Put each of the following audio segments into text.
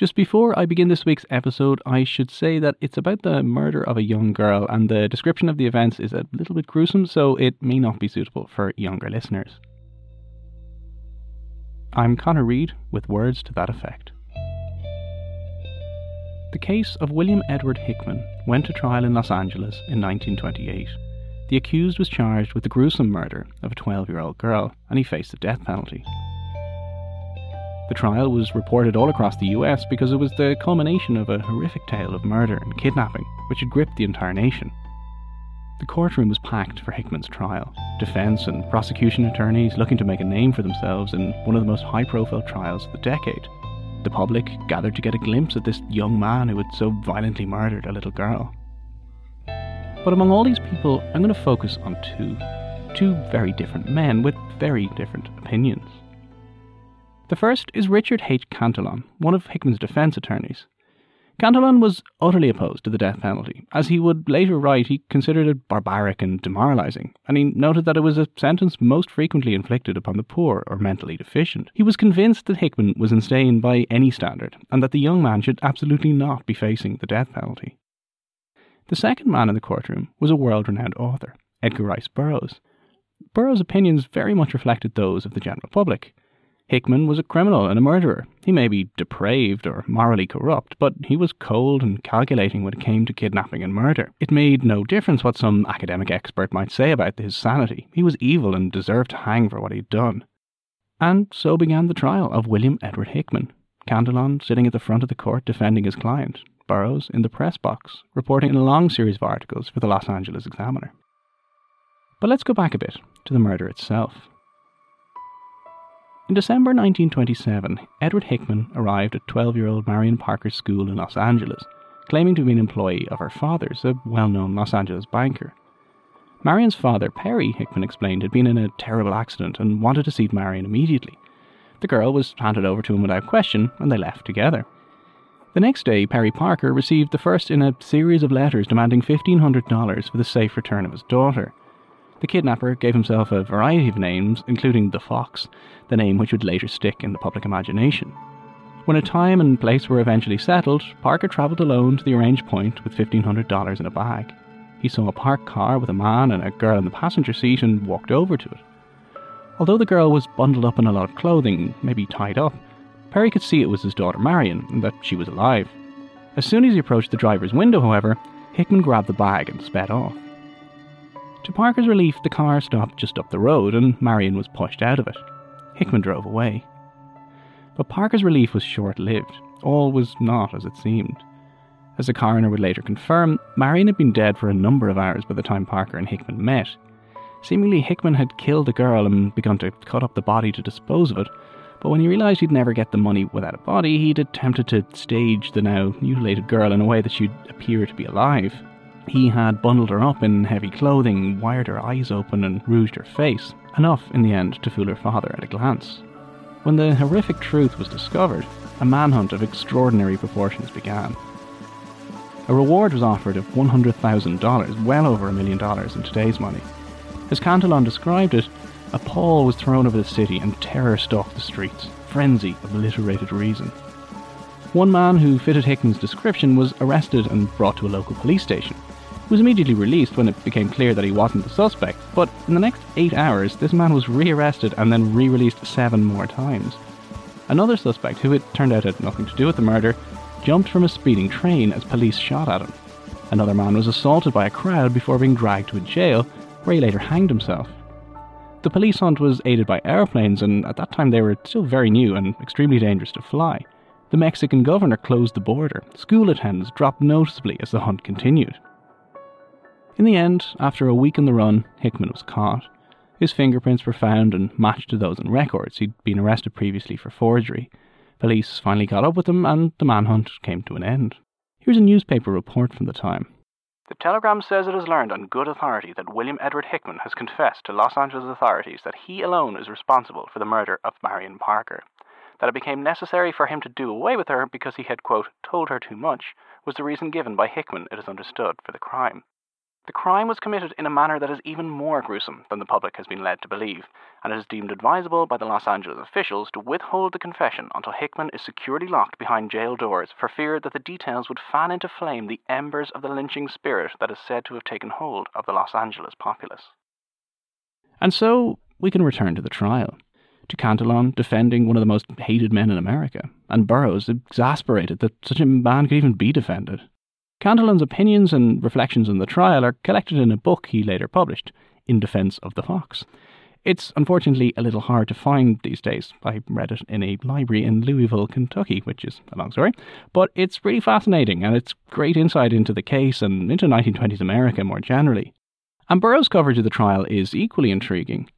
Just before I begin this week's episode, I should say that it's about the murder of a young girl, and the description of the events is a little bit gruesome, so it may not be suitable for younger listeners. I'm Conor Reid with words to that effect. The case of William Edward Hickman went to trial in Los Angeles in 1928. The accused was charged with the gruesome murder of a 12 year old girl, and he faced the death penalty. The trial was reported all across the US because it was the culmination of a horrific tale of murder and kidnapping which had gripped the entire nation. The courtroom was packed for Hickman's trial. Defence and prosecution attorneys looking to make a name for themselves in one of the most high profile trials of the decade. The public gathered to get a glimpse at this young man who had so violently murdered a little girl. But among all these people, I'm going to focus on two. Two very different men with very different opinions. The first is Richard H. Cantillon, one of Hickman's defence attorneys. Cantillon was utterly opposed to the death penalty. As he would later write, he considered it barbaric and demoralising, and he noted that it was a sentence most frequently inflicted upon the poor or mentally deficient. He was convinced that Hickman was insane by any standard, and that the young man should absolutely not be facing the death penalty. The second man in the courtroom was a world renowned author, Edgar Rice Burroughs. Burroughs' opinions very much reflected those of the general public. Hickman was a criminal and a murderer. He may be depraved or morally corrupt, but he was cold and calculating when it came to kidnapping and murder. It made no difference what some academic expert might say about his sanity. He was evil and deserved to hang for what he'd done. And so began the trial of William Edward Hickman. Cantillon sitting at the front of the court defending his client, Burroughs in the press box, reporting in a long series of articles for the Los Angeles Examiner. But let's go back a bit to the murder itself. In December 1927, Edward Hickman arrived at 12 year old Marion Parker's school in Los Angeles, claiming to be an employee of her father's, a well known Los Angeles banker. Marion's father, Perry, Hickman explained, had been in a terrible accident and wanted to see Marion immediately. The girl was handed over to him without question, and they left together. The next day, Perry Parker received the first in a series of letters demanding $1,500 for the safe return of his daughter. The kidnapper gave himself a variety of names, including the Fox, the name which would later stick in the public imagination. When a time and place were eventually settled, Parker travelled alone to the arranged point with $1,500 in a bag. He saw a parked car with a man and a girl in the passenger seat and walked over to it. Although the girl was bundled up in a lot of clothing, maybe tied up, Perry could see it was his daughter Marion and that she was alive. As soon as he approached the driver's window, however, Hickman grabbed the bag and sped off. To Parker's relief, the car stopped just up the road and Marion was pushed out of it. Hickman drove away. But Parker's relief was short lived. All was not as it seemed. As the coroner would later confirm, Marion had been dead for a number of hours by the time Parker and Hickman met. Seemingly, Hickman had killed the girl and begun to cut up the body to dispose of it, but when he realised he'd never get the money without a body, he'd attempted to stage the now mutilated girl in a way that she'd appear to be alive. He had bundled her up in heavy clothing, wired her eyes open, and rouged her face, enough in the end to fool her father at a glance. When the horrific truth was discovered, a manhunt of extraordinary proportions began. A reward was offered of $100,000, well over a million dollars in today's money. As Cantillon described it, a pall was thrown over the city and terror stalked the streets, frenzy obliterated reason. One man who fitted Hickman's description was arrested and brought to a local police station, was immediately released when it became clear that he wasn't the suspect, but in the next eight hours, this man was rearrested and then re released seven more times. Another suspect, who it turned out had nothing to do with the murder, jumped from a speeding train as police shot at him. Another man was assaulted by a crowd before being dragged to a jail, where he later hanged himself. The police hunt was aided by airplanes, and at that time they were still very new and extremely dangerous to fly. The Mexican governor closed the border. School attendance dropped noticeably as the hunt continued. In the end, after a week on the run, Hickman was caught. His fingerprints were found and matched to those in records. He'd been arrested previously for forgery. Police finally caught up with him and the manhunt came to an end. Here's a newspaper report from the time. The Telegram says it has learned on good authority that William Edward Hickman has confessed to Los Angeles authorities that he alone is responsible for the murder of Marion Parker. That it became necessary for him to do away with her because he had, quote, told her too much, was the reason given by Hickman, it is understood, for the crime. The crime was committed in a manner that is even more gruesome than the public has been led to believe, and it is deemed advisable by the Los Angeles officials to withhold the confession until Hickman is securely locked behind jail doors for fear that the details would fan into flame the embers of the lynching spirit that is said to have taken hold of the Los Angeles populace. And so we can return to the trial. To Cantillon defending one of the most hated men in America, and Burroughs exasperated that such a man could even be defended. Cantillon's opinions and reflections on the trial are collected in a book he later published, In Defense of the Fox. It's unfortunately a little hard to find these days. I read it in a library in Louisville, Kentucky, which is a long story, but it's really fascinating and it's great insight into the case and into 1920s America more generally. And Burroughs' coverage of the trial is equally intriguing.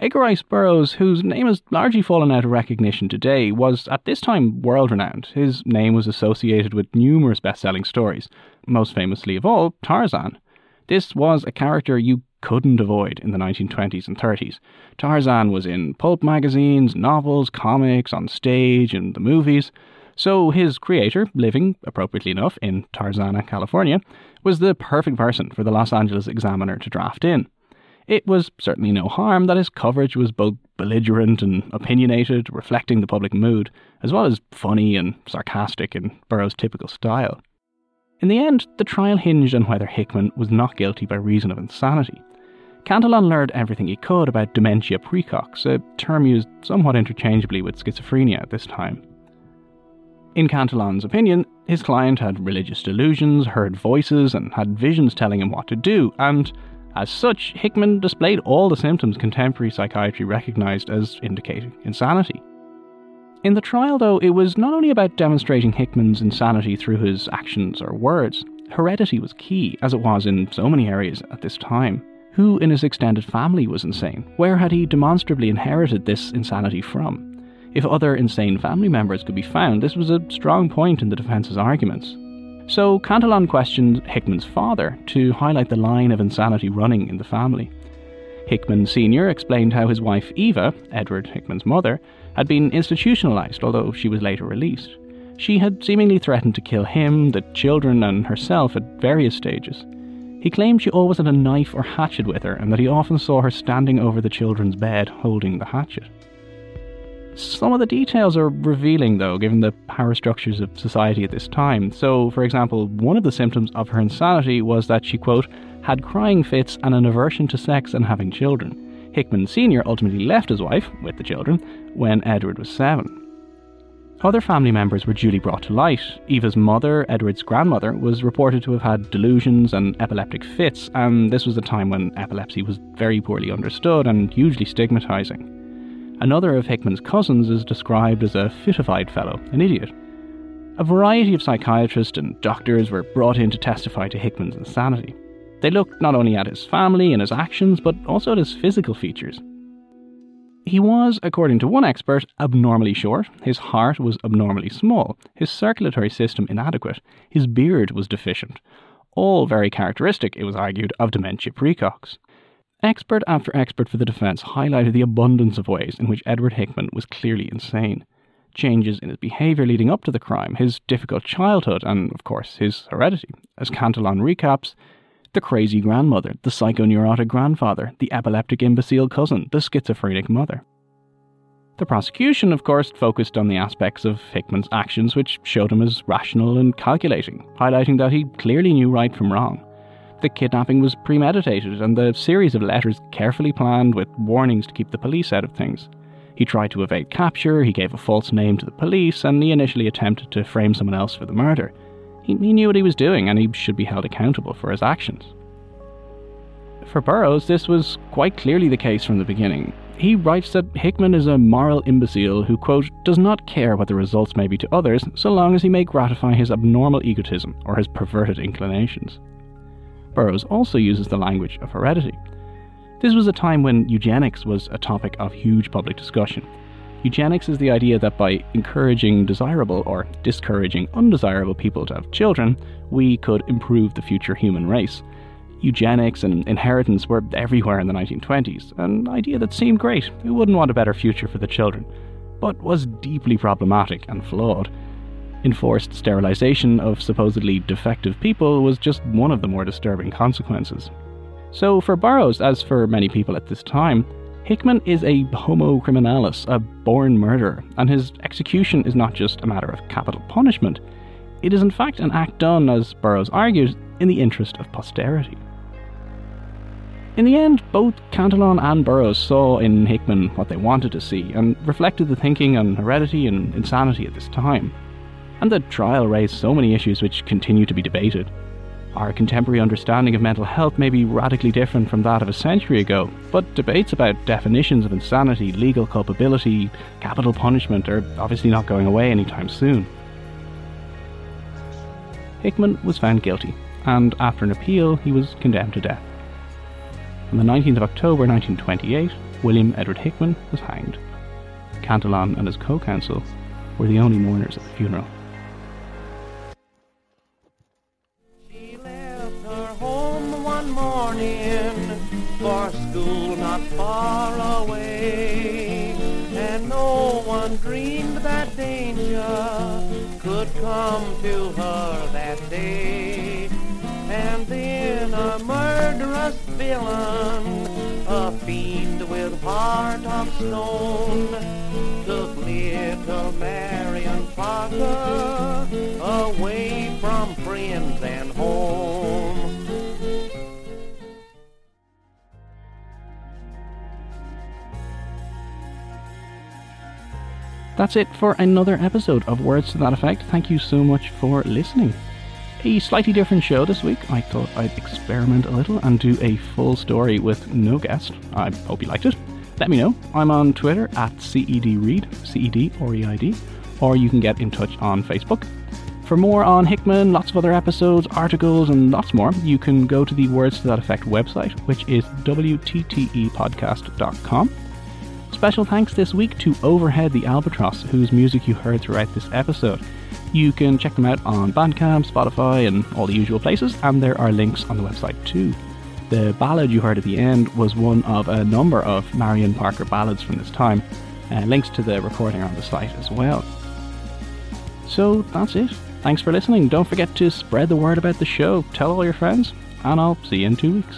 Edgar Rice Burroughs, whose name has largely fallen out of recognition today, was at this time world renowned. His name was associated with numerous best selling stories, most famously of all, Tarzan. This was a character you couldn't avoid in the 1920s and 30s. Tarzan was in pulp magazines, novels, comics, on stage, and the movies. So his creator, living, appropriately enough, in Tarzana, California, was the perfect person for the Los Angeles Examiner to draft in. It was certainly no harm that his coverage was both belligerent and opinionated, reflecting the public mood, as well as funny and sarcastic in Burroughs' typical style. In the end, the trial hinged on whether Hickman was not guilty by reason of insanity. Cantillon learned everything he could about dementia praecox, a term used somewhat interchangeably with schizophrenia at this time. In Cantillon's opinion, his client had religious delusions, heard voices, and had visions telling him what to do, and as such, Hickman displayed all the symptoms contemporary psychiatry recognized as indicating insanity. In the trial, though, it was not only about demonstrating Hickman's insanity through his actions or words, heredity was key, as it was in so many areas at this time. Who in his extended family was insane? Where had he demonstrably inherited this insanity from? If other insane family members could be found, this was a strong point in the defence's arguments. So Cantillon questioned Hickman's father to highlight the line of insanity running in the family. Hickman Sr. explained how his wife Eva, Edward Hickman's mother, had been institutionalized, although she was later released. She had seemingly threatened to kill him, the children, and herself at various stages. He claimed she always had a knife or hatchet with her, and that he often saw her standing over the children's bed holding the hatchet. Some of the details are revealing, though, given the power structures of society at this time. So, for example, one of the symptoms of her insanity was that she, quote, had crying fits and an aversion to sex and having children. Hickman Sr. ultimately left his wife, with the children, when Edward was seven. Other family members were duly brought to light. Eva's mother, Edward's grandmother, was reported to have had delusions and epileptic fits, and this was a time when epilepsy was very poorly understood and hugely stigmatizing. Another of Hickman's cousins is described as a fitified fellow, an idiot. A variety of psychiatrists and doctors were brought in to testify to Hickman's insanity. They looked not only at his family and his actions, but also at his physical features. He was, according to one expert, abnormally short, his heart was abnormally small, his circulatory system inadequate, his beard was deficient. All very characteristic, it was argued, of dementia praecox. Expert after expert for the defense highlighted the abundance of ways in which Edward Hickman was clearly insane. Changes in his behavior leading up to the crime, his difficult childhood, and, of course, his heredity. As Cantillon recaps, the crazy grandmother, the psychoneurotic grandfather, the epileptic imbecile cousin, the schizophrenic mother. The prosecution, of course, focused on the aspects of Hickman's actions which showed him as rational and calculating, highlighting that he clearly knew right from wrong. The kidnapping was premeditated and the series of letters carefully planned with warnings to keep the police out of things. He tried to evade capture, he gave a false name to the police, and he initially attempted to frame someone else for the murder. He, he knew what he was doing and he should be held accountable for his actions. For Burroughs, this was quite clearly the case from the beginning. He writes that Hickman is a moral imbecile who, quote, does not care what the results may be to others so long as he may gratify his abnormal egotism or his perverted inclinations. Burroughs also uses the language of heredity. This was a time when eugenics was a topic of huge public discussion. Eugenics is the idea that by encouraging desirable or discouraging undesirable people to have children, we could improve the future human race. Eugenics and inheritance were everywhere in the 1920s, an idea that seemed great. Who wouldn't want a better future for the children? But was deeply problematic and flawed. Enforced sterilization of supposedly defective people was just one of the more disturbing consequences. So, for Burroughs, as for many people at this time, Hickman is a homo criminalis, a born murderer, and his execution is not just a matter of capital punishment, it is in fact an act done, as Burroughs argues, in the interest of posterity. In the end, both Cantillon and Burroughs saw in Hickman what they wanted to see, and reflected the thinking on heredity and insanity at this time. And the trial raised so many issues which continue to be debated. Our contemporary understanding of mental health may be radically different from that of a century ago, but debates about definitions of insanity, legal culpability, capital punishment are obviously not going away anytime soon. Hickman was found guilty, and after an appeal, he was condemned to death. On the 19th of October 1928, William Edward Hickman was hanged. Cantillon and his co counsel were the only mourners at the funeral. For school not far away. And no one dreamed that danger could come to her that day. And then a murderous villain, a fiend with heart of stone, took little Marion Parker away from friends and home. That's it for another episode of Words to That Effect. Thank you so much for listening. A slightly different show this week. I thought I'd experiment a little and do a full story with no guest. I hope you liked it. Let me know. I'm on Twitter at CEDReid, C-E-D or E-I-D, or you can get in touch on Facebook. For more on Hickman, lots of other episodes, articles, and lots more, you can go to the Words to That Effect website, which is WTTEpodcast.com. Special thanks this week to Overhead the Albatross, whose music you heard throughout this episode. You can check them out on Bandcamp, Spotify, and all the usual places, and there are links on the website too. The ballad you heard at the end was one of a number of Marion Parker ballads from this time. Uh, links to the recording are on the site as well. So that's it. Thanks for listening. Don't forget to spread the word about the show, tell all your friends, and I'll see you in two weeks.